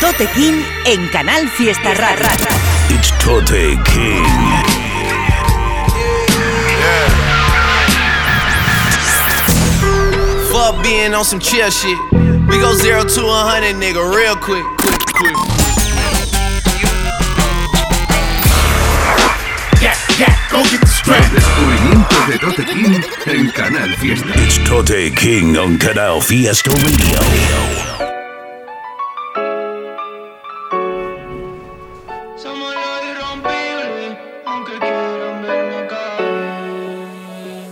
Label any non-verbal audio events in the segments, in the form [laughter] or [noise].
Tote King en Canal Fiesta Rara. It's Tote King. Fuck being on some chill shit. We go zero to a hundred, nigga, real quick, quick, quick. Yeah, yeah, go get the strap. Descubrimiento de Tote King en Canal Fiesta. It's Tote King on Canal Fiesta Radio. Somos los irrompibles, aunque quieran verme caer.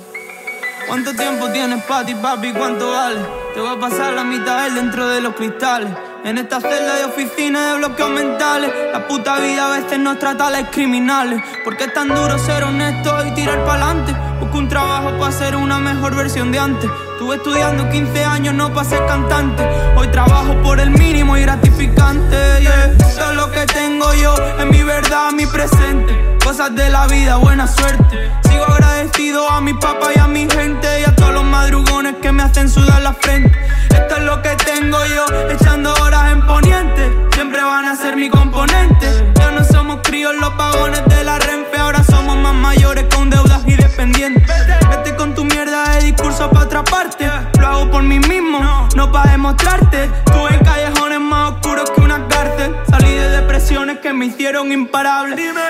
¿Cuánto tiempo tienes pa' ti, papi? ¿Cuánto vale? Te voy a pasar la mitad del dentro de los cristales. En esta celda de oficina de bloqueos mentales. La puta vida a veces nos trata a los criminales. Porque es tan duro ser honesto y tirar pa'lante. Busco un trabajo para ser una mejor versión de antes. Estuve estudiando 15 años, no para ser cantante. Hoy trabajo por el mínimo y gratificante. Yeah. Lo que tengo yo es mi verdad, mi presente. Cosas de la vida, buena suerte. A mi papá y a mi gente y a todos los madrugones que me hacen sudar la frente. Esto es lo que tengo yo, echando horas en poniente.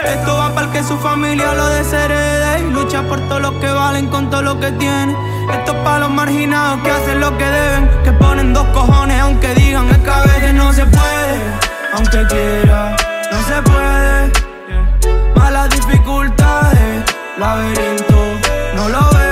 Esto va para el que su familia lo desherede y lucha por todo lo que valen con todo lo que tiene. Esto es para los marginados que hacen lo que deben, que ponen dos cojones aunque digan que a veces no se puede, aunque quiera, no se puede. Malas dificultades, laberinto, no lo ves.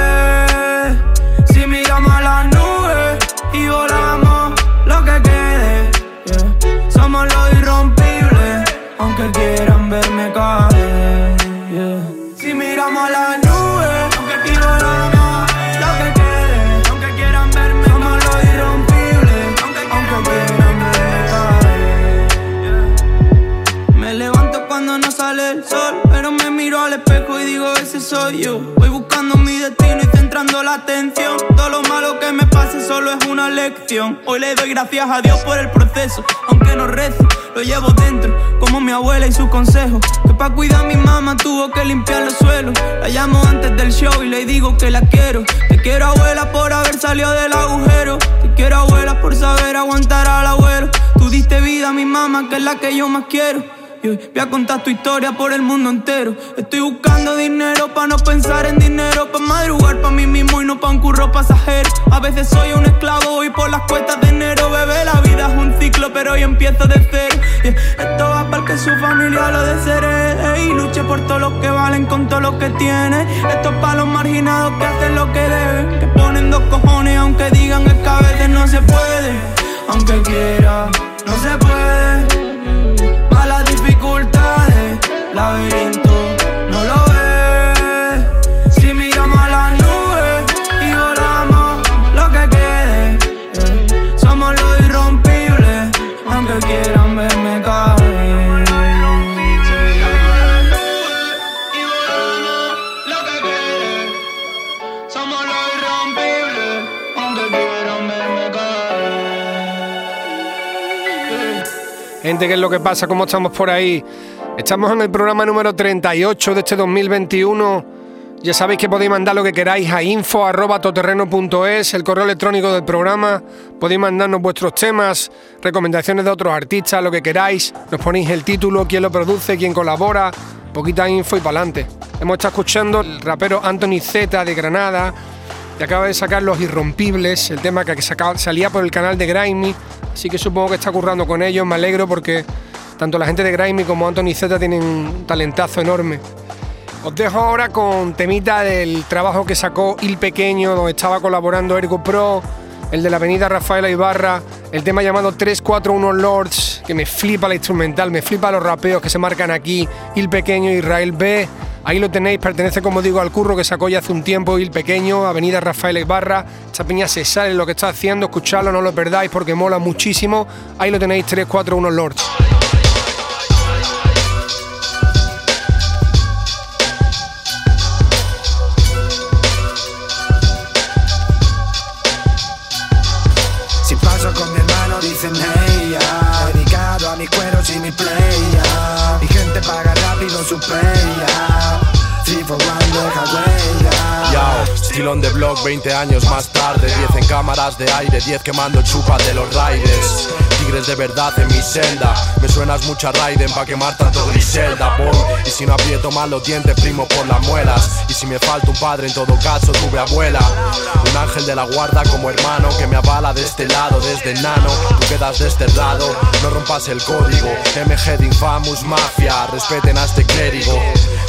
Voy buscando mi destino y centrando la atención. Todo lo malo que me pase solo es una lección. Hoy le doy gracias a Dios por el proceso, aunque no rezo, lo llevo dentro, como mi abuela y su consejo. Que pa' cuidar a mi mamá tuvo que limpiar los suelos. La llamo antes del show y le digo que la quiero. Te quiero, abuela, por haber salido del agujero. Te quiero, abuela, por saber aguantar al abuelo. Tú diste vida a mi mamá, que es la que yo más quiero. Y hoy voy a contar tu historia por el mundo entero. Estoy buscando dinero para no pensar en dinero, para madrugar para mí mismo y no para un curro pasajero. A veces soy un esclavo y por las cuestas de enero, bebé, la vida es un ciclo, pero hoy empiezo de cero. Yeah. Esto va para que su familia lo desherede y luche por todo lo que valen con todo lo que tiene. Esto es para los marginados que hacen lo que deben, que ponen dos cojones aunque digan que a veces no se puede, aunque quiera, no se puede ¿qué es lo que pasa? ¿Cómo estamos por ahí? Estamos en el programa número 38 de este 2021. Ya sabéis que podéis mandar lo que queráis a info.toterreno.es, el correo electrónico del programa. Podéis mandarnos vuestros temas, recomendaciones de otros artistas, lo que queráis. Nos ponéis el título, quién lo produce, quién colabora, poquita info y para adelante. Hemos estado escuchando el rapero Anthony Z de Granada, acaba de sacar Los Irrompibles, el tema que salía por el canal de Grimy. Así que supongo que está currando con ellos. Me alegro porque tanto la gente de Grimy como Anthony Z tienen un talentazo enorme. Os dejo ahora con temita del trabajo que sacó Il Pequeño, donde estaba colaborando Ergo Pro, el de la avenida Rafaela Ibarra, el tema llamado 341 Lords, que me flipa la instrumental, me flipa los rapeos que se marcan aquí, Il Pequeño, Israel B. Ahí lo tenéis, pertenece como digo al curro que sacó ya hace un tiempo Il Pequeño, Avenida Rafaela Ibarra. Esta peña se sale lo que está haciendo, escuchadlo, no lo perdáis porque mola muchísimo. Ahí lo tenéis, 341 Lords. Estilón de blog 20 años más tarde. 10 en cámaras de aire, 10 quemando chupas de los riders Tigres de verdad en mi celda Me suenas mucha Raiden pa' quemar tanto Griselda Boom. Y si no aprieto mal los dientes, primo por las muelas. Y si me falta un padre, en todo caso tuve abuela. Un ángel de la guarda como hermano Que me avala de este lado, desde nano Tú quedas desterrado, no rompas el código. MG de Infamous Mafia, respeten a este clérigo.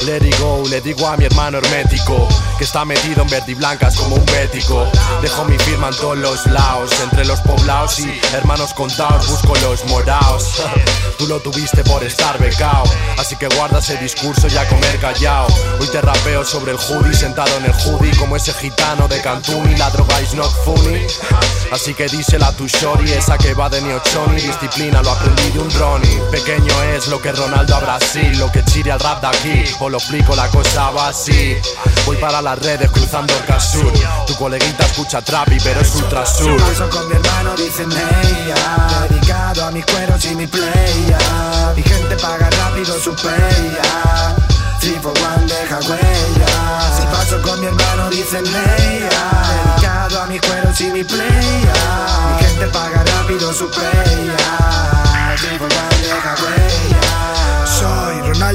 Let it go, le digo a mi hermano hermético Que está metido en verde y blancas como un bético. Dejo mi firma en todos los lados Entre los poblados y hermanos contados Busco los moraos. Tú lo tuviste por estar becao. Así que guarda ese discurso y a comer callao. Hoy te rapeo sobre el hoodie Sentado en el hoodie como ese gitano de Cantún Y la droga is not funny. Así que dísela a tu shorty Esa que va de Neochoni. Disciplina lo aprendí de un Ronnie. Pequeño es lo que Ronaldo a Brasil Lo que chile al rap de aquí. Os lo explico, la cosa va así. Voy para las redes cruzando el casur Tu coleguita escucha trapi pero es ultra sur. Paso. Dedicado a mis cueros y mi playa. Mi gente paga rápido su playa. Three for one, deja huella. Si paso con mi hermano, dicen ella. Dedicado a mis cueros y mi playa. Mi gente paga rápido su playa.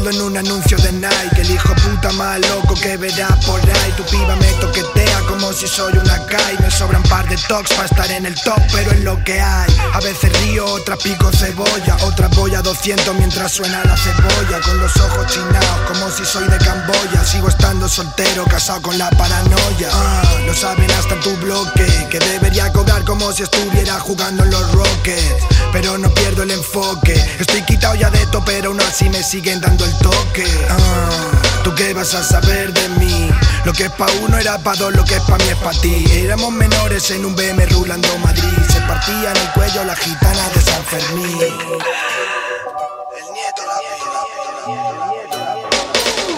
En un anuncio de Nike El hijo puta más loco que verás por ahí. Tu piba me toquetea como si soy una Kai Me sobran par de talks para estar en el top Pero es lo que hay. A veces río, otras pico cebolla Otras voy a 200 mientras suena la cebolla. Con los ojos chinados como si soy de Camboya. Sigo estando soltero, casado con la paranoia. Ah, Lo saben hasta tu bloque Que debería cobrar como si estuviera jugando en los Rockets. Pero no pierdo el enfoque. Estoy quitado ya de esto pero aún así me siguen dando el toque. Ah, ¿Tú qué vas a saber de mí? Lo que es pa' uno era pa' dos, lo que es pa' mí es pa' ti. Éramos menores en un BM rulando Madrid. Se partían el cuello las gitanas de San Fermín.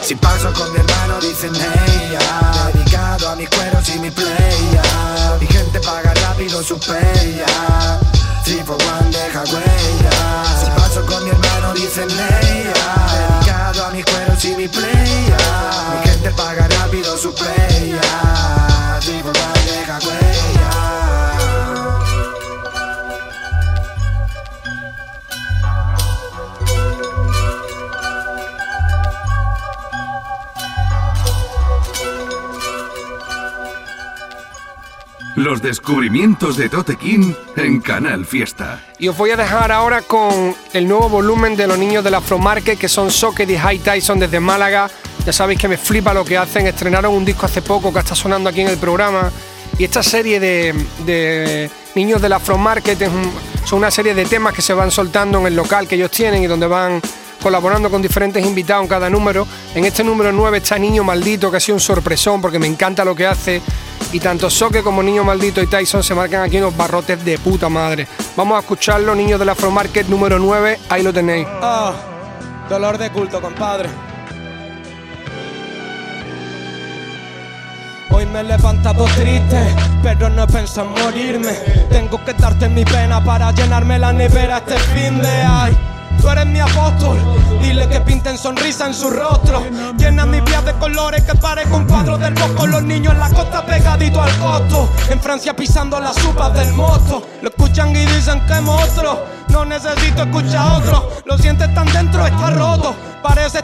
Si paso con mi hermano dicen ella Dedicado a mis cueros y mi playa Mi gente paga rápido su playa Three for one deja huella. Si paso con mi hermano dicen Dedicado a mis cueros y mi playa Mi gente paga rápido su playa. One deja Los descubrimientos de Tote King en Canal Fiesta. Y os voy a dejar ahora con el nuevo volumen de los niños del Afro Market, que son Socket y High Tyson desde Málaga. Ya sabéis que me flipa lo que hacen. Estrenaron un disco hace poco que está sonando aquí en el programa. Y esta serie de, de niños del Afro Market es un- son una serie de temas que se van soltando en el local que ellos tienen y donde van colaborando con diferentes invitados en cada número. En este número 9 está Niño Maldito, que ha sido un sorpresón porque me encanta lo que hace. Y tanto Soque como Niño Maldito y Tyson se marcan aquí unos barrotes de puta madre. Vamos a escucharlo, Niños del Afro Market número 9, ahí lo tenéis. Ah, dolor de culto, compadre. Hoy me he levantado triste, pero no he en morirme. Tengo que darte mi pena para llenarme la nevera este fin de ay. Tú eres mi apóstol, dile que pinten sonrisa en su rostro. Llena mi vida de colores que parezca un cuadro del bosco. Los niños en la costa pegadito al costo. En Francia pisando las supas del mosto. Lo escuchan y dicen que monstruo. No necesito escuchar otro. Lo sientes tan dentro, está roto.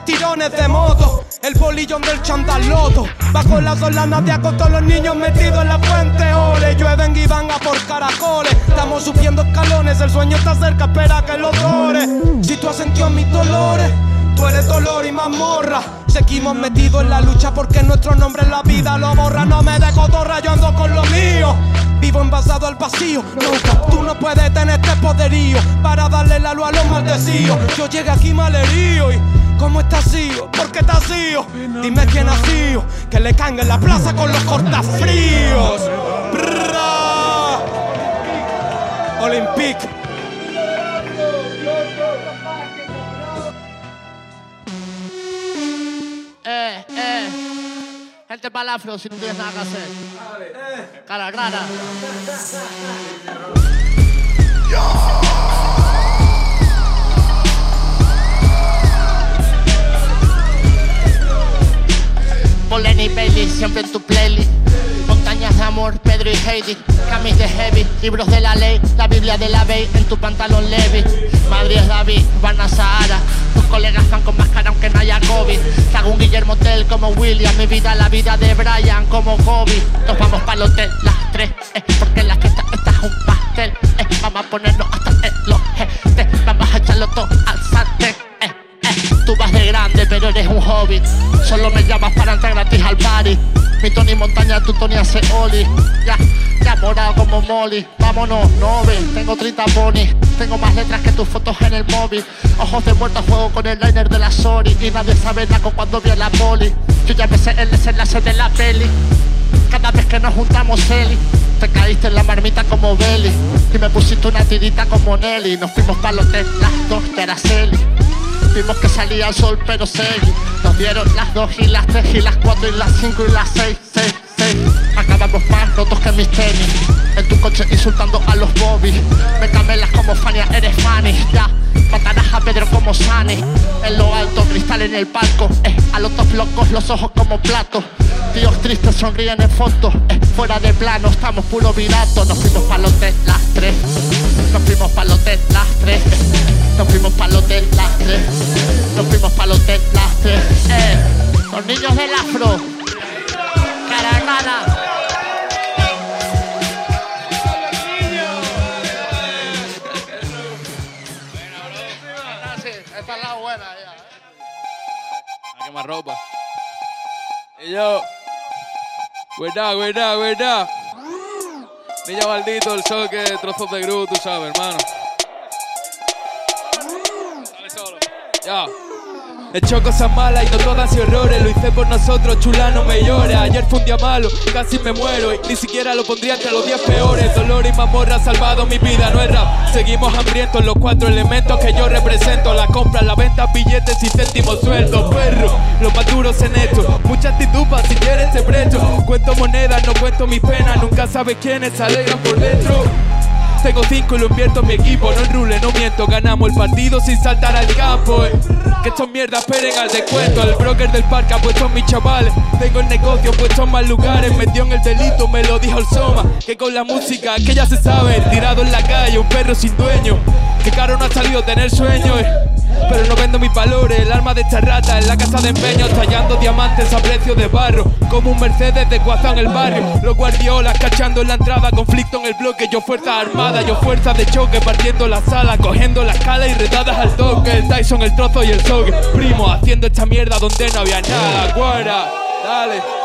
Tirones de moto. El bolillón del chandaloto. Bajo la solana de agosto, los niños metidos en la fuente. Ole, llueven y van a por caracoles. Estamos subiendo escalones, el sueño está cerca, espera que lo dore. Si tú has sentido mis dolores. Tú eres dolor y mazmorra. Seguimos metidos en la lucha porque nuestro nombre en la vida lo borra. No me dejo torra, yo ando con lo mío. Vivo envasado al vacío. Nunca tú no puedes tener este poderío para darle la luz a los maldecidos. Yo llegué aquí malherido y. ¿Cómo estás tío? ¿Por qué estás tío? Dime quién ha sido. Que le caen en la plaza con los cortafríos. Olympique. Eh, eh. Gente para afro si no tienes nada que hacer. Cara Lenny Bailey, siempre en tu playlist. Montañas de amor, Pedro y Heidi, camis de heavy, libros de la ley, la Biblia de la ley en tu pantalón Levi. Madrid es David, van a Sahara, tus colegas van con máscara aunque no haya COVID. Hago un Guillermo Tell como William, mi vida, la vida de Brian como Kobe. Nos vamos para el hotel las tres, eh, porque la fiesta está es un pastel. Eh, vamos a ponernos hasta el los gestes, vamos a echarlo todo al Solo me llamas para entrar gratis al party. Mi Tony Montaña, tu Tony hace Oli. Ya, ya morado como Molly. Vámonos, no ves, tengo 30 ponis. Tengo más letras que tus fotos en el móvil. Ojos de muerto juego con el liner de la Sori. Y nadie sabe nada con cuando vi a la poli. Yo ya me sé el desenlace de la peli. Cada vez que nos juntamos, Eli, te caíste en la marmita como Belly. Y me pusiste una tirita como Nelly. Nos fuimos para hotel, las dos de Araceli. Vimos que salía el sol, pero seguí. Nos dieron las dos y las tres y las cuatro y las cinco y las seis, seis, seis. Acabamos más rotos que mis tenis. En tu coche insultando a los bobbies. Me camelas como Fania, eres Fanny. Ya, matarás a Pedro como Sani. En lo alto, cristal en el palco. Eh, a los dos locos, los ojos como platos. Tíos tristes sonríen en fotos. Eh, fuera de plano, estamos puro virato. Nos fuimos para hotel las tres. Nos fuimos para hotel las tres. Nos fuimos para hotel las tres. Nos fuimos para hotel las tres. Eh, los niños del afro. Cara a cara. Esta es la buena ya. Quemar ropa. Y yo. Verdad, verdad, verdad. Niño maldito, el soque, trozos de gru, tú sabes, hermano. Dale solo. Ya. He hecho cosas malas y no todas y horrores. Lo hice por nosotros, chula, no me llores. Ayer fue un día malo, casi me muero. Y ni siquiera lo pondría entre los 10 peores. Dolor y mamorra ha salvado mi vida, no es rap. Seguimos hambrientos, los cuatro elementos que yo represento. La compra, la venta, billetes y céntimos sueldos. Perro, los más duros en esto. Mucha actitud si quieres te presto. Cuento monedas, no cuento mis penas. Nunca sabes quiénes se alegran por dentro. Tengo cinco y lo invierto en mi equipo. No enrule, no miento. Ganamos el partido sin saltar al campo. eh. Que estos mierdas esperen al descuento. El broker del parque ha puesto en mis chavales. Tengo el negocio puesto en más lugares. Metió en el delito, me lo dijo el Soma. Que con la música, que ya se sabe. Tirado en la calle, un perro sin dueño. Que caro no ha salido tener sueño. Pero no vendo mis valores, el alma de esta rata en la casa de empeños tallando diamantes a precio de barro, como un Mercedes de Guazá en el barrio. Los guardiolas cachando en la entrada, conflicto en el bloque, yo fuerza armada, yo fuerza de choque, partiendo la sala, cogiendo la escala y retadas al toque. El Tyson, el trozo y el sogue, primo, haciendo esta mierda donde no había nada, guarda, dale.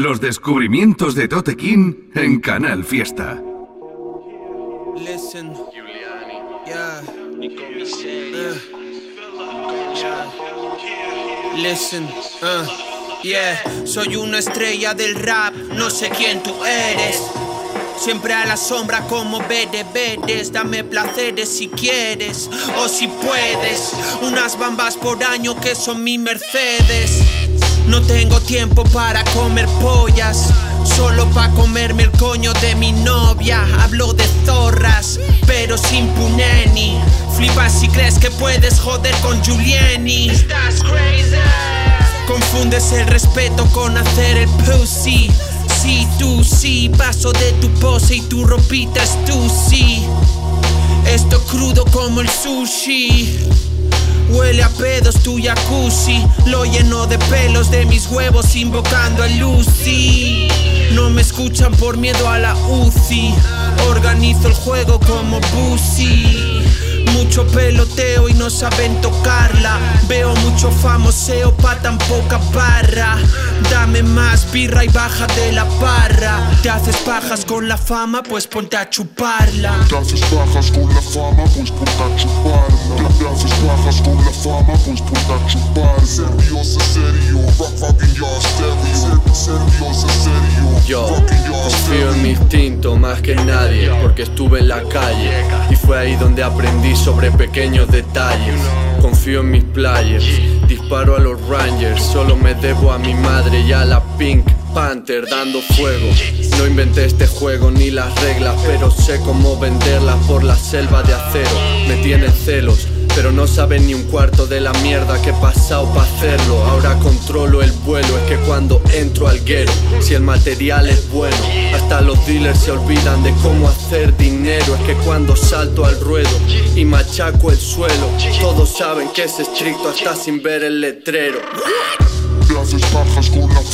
Los descubrimientos de Tote King en Canal Fiesta. Listen. Yeah. Uh. Listen. Uh. Yeah. Soy una estrella del rap. No sé quién tú eres. Siempre a la sombra como bedes Dame placeres si quieres o si puedes. Unas bambas por año que son mi Mercedes. No tengo tiempo para comer pollas. Solo pa' comerme el coño de mi novia. Hablo de zorras, pero sin puneni. Flipas si crees que puedes joder con Giuliani. Estás crazy. Confundes el respeto con hacer el pussy. Sí, tú sí, paso de tu pose y tu ropita es tú sí. Esto crudo como el sushi. Huele a pedos tu jacuzzi. Lo lleno de pelos de mis huevos invocando a Lucy. No me escuchan por miedo a la UCI Organizo el juego como Bussy Mucho peloteo y no saben tocarla. Veo mucho famoseo pa' tan poca barra Dame más birra y baja de la barra Te haces pajas con la fama pues ponte a chuparla Te haces bajas con la fama, pues ponte a chuparla. Te haces bajas con la fama, pues ponte a chupar. Serio, serio, fucking yo stereo. Serio, serio, yo confío en mi instinto más que nadie porque estuve en la calle y fue ahí donde aprendí sobre pequeños detalles. Confío en mis players, disparo a los Rangers, solo me debo a mi madre y a la Pink Panther dando fuego. No inventé este juego ni las reglas, pero sé cómo venderlas por la selva de acero. Me tienen celos Pero no saben ni un cuarto de la mierda que he pasado para hacerlo. Ahora controlo el vuelo, es que cuando entro al guero Si el material es bueno, hasta los dealers se olvidan de cómo hacer dinero. Es que cuando salto al ruedo y machaco el suelo Todos saben que es estricto hasta sin ver el letrero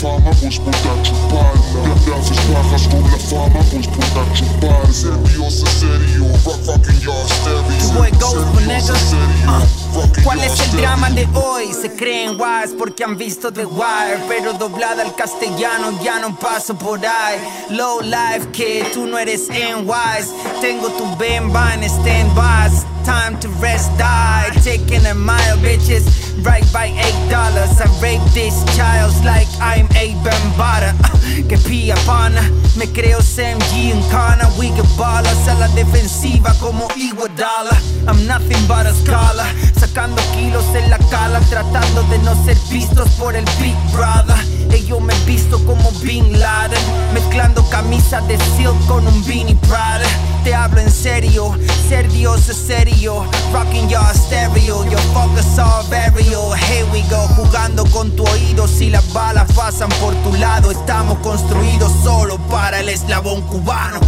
fama, pues a chuparla. Te haces pajas con la fama, pues a chupar. Serio, sé serio, rock fucking for niggas. Uh, ¿Cuál es el drama de hoy? Se creen wise porque han visto The Wire, pero doblada al castellano ya no paso por ahí. Low life kid, tú no eres en wise. Tengo tu bemba en stand-by. Time to rest, die. Taking a mile, bitches. Right by eight dollars. I rape these childs like I'm a bambara. [laughs] que pilla pana. Me creo Sam G en Kana. We get balas a la defensiva como Iguodala. I'm nothing but a scholar. Sacando kilos en la cala. Tratando de no ser vistos por el Big Brother. Ellos me visto como Bin Laden. Mezclando camisa de silk con un Beanie Prada. Te hablo en serio. Ser Dios es serio. Rocking your stereo. Your focus all burial. Here we go. Jugando con tu oído. Si las balas pasan por tu lado. Estamos construidos solo para el eslabón cubano.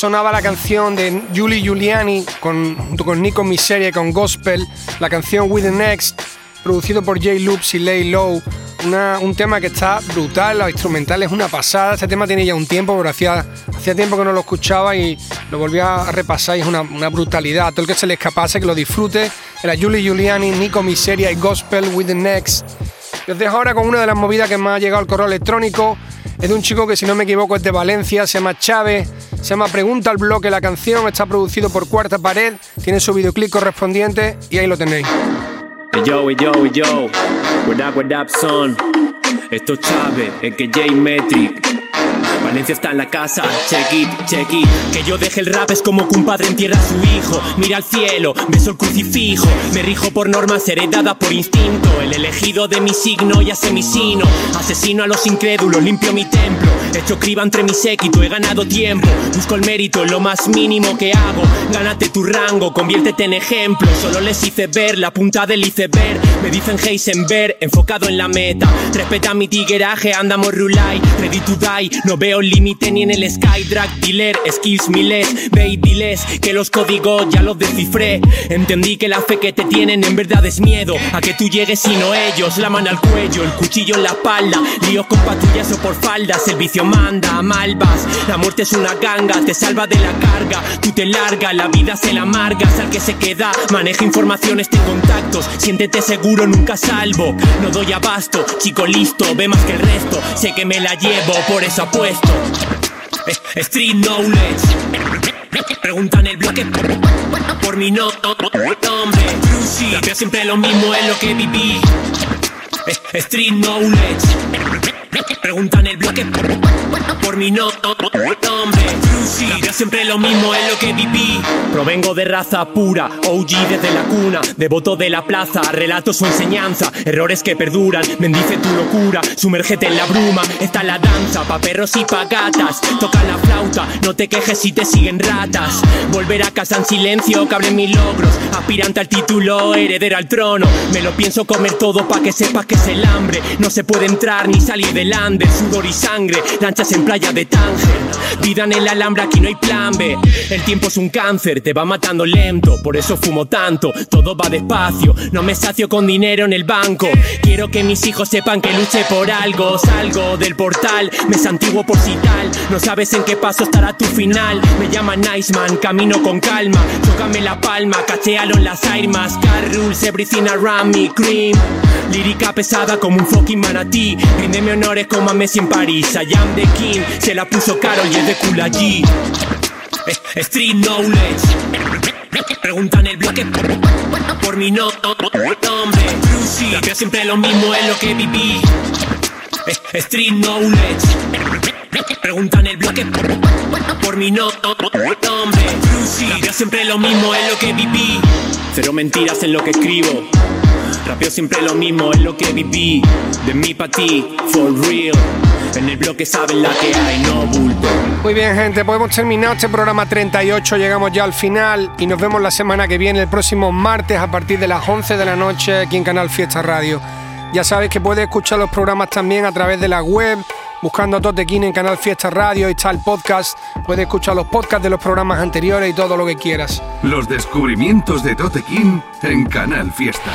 sonaba la canción de Julie Giuliani con, junto con Nico Miseria y con Gospel, la canción With the Next, producido por J. Loops y Lay Low. Un tema que está brutal, los instrumentales es una pasada. Este tema tiene ya un tiempo, pero hacía, hacía tiempo que no lo escuchaba y lo volví a repasar y es una, brutalidad. Todo el que se le escapase, que lo disfrute. Era Julie Giuliani, Nico Miseria y Gospel With the Next. Os dejo ahora con una de las movidas que me ha llegado al correo electrónico. Es de un chico que, si no me equivoco, es de Valencia, se llama Chávez, se llama Pregunta al bloque la canción, está producido por Cuarta Pared, tiene su videoclip correspondiente y ahí lo tenéis. Hey yo, hey yo, hey yo. What up, what up, son? Esto es Chávez, el que J Metric. Valencia está en la casa, check it, check it. Que yo deje el rap es como que un padre entierra a su hijo. Mira al cielo, beso el crucifijo. Me rijo por normas heredadas por instinto. El elegido de mi signo ya sé mi sino. Asesino a los incrédulos, limpio mi templo. Hecho criba entre mi séquito, he ganado tiempo. Busco el mérito en lo más mínimo que hago. Gánate tu rango, conviértete en ejemplo. Solo les hice ver la punta del iceberg. Me dicen Heisenberg, enfocado en la meta. Respeta mi tigueraje, andamos rulay. Ready to die, no veo límite ni en el sky. Drag dealer, skills miles, babyles. Que los códigos ya los descifré. Entendí que la fe que te tienen en verdad es miedo. A que tú llegues y no ellos. La mano al cuello, el cuchillo en la espalda. Líos con patrullas o por faldas. El vicio manda malvas. La muerte es una ganga, te salva de la carga. Tú te largas, la vida se la amargas. Al que se queda, maneja informaciones, ten contactos. Siéntete seguro, nunca salvo. No doy abasto, chico listo, ve más que el resto. Sé que me la llevo, por eso apuesto. Eh, Street knowledge. Preguntan el bloque por mi no nombre. Brucey. Rapeo siempre lo mismo es lo que viví. Street knowledge. Preguntan el bloque mi no nombre. Rapeo siempre lo mismo es lo que viví. Provengo de raza pura, OG desde la cuna, devoto de la plaza, relatos o enseñanza, errores que perduran, bendice tu locura, sumérgete en la bruma, está la danza, pa' perros y pa' gatas, toca la flauta, no te quejes si te siguen ratas, volver a casa en silencio, cabré mis logros, aspirante al título, heredero al trono, me lo pienso comer todo pa' que sepas que es el hambre, no se puede entrar ni salir del ande, sudor y sangre, lanchas en playa de Tánger, vida en el alambre, aquí no hay plan B, el tiempo es un cáncer, te va matando lento, por eso fumo tanto, todo va despacio, no me sacio con dinero en el banco, quiero que mis hijos sepan que luché por algo, salgo del portal, me santiguo por si tal, no sabes en qué paso estará tu final, me llaman Nice Man, camino con calma, tócame la palma, cachealo en las armas, car rules, everything around me, cream, lírica pesada como un fucking manatí, ríndeme honores como a Messi en París, I am the king, se la puso caro y es de cool allí. Eh, Street knowledge. Preguntan el bloque por mi no nombre. Rapeo siempre lo mismo es lo que viví. Eh, Street knowledge. Preguntan el bloque por mi no nombre. Siempre lo mismo es lo que viví. Cero mentiras en lo que escribo. Rapeo siempre lo mismo, es lo que viví. De mí pa' ti, for real. En el bloque saben la que hay, no bulto. Muy bien, gente, pues hemos terminado este programa 38, llegamos ya al final y nos vemos la semana que viene, el próximo martes a partir de las 11 de la noche aquí en Canal Fiesta Radio. Ya sabéis que puedes escuchar los programas también a través de la web, buscando a Totequín en Canal Fiesta Radio, y está el podcast, puedes escuchar los podcasts de los programas anteriores y todo lo que quieras. Los descubrimientos de Tote King en Canal Fiesta.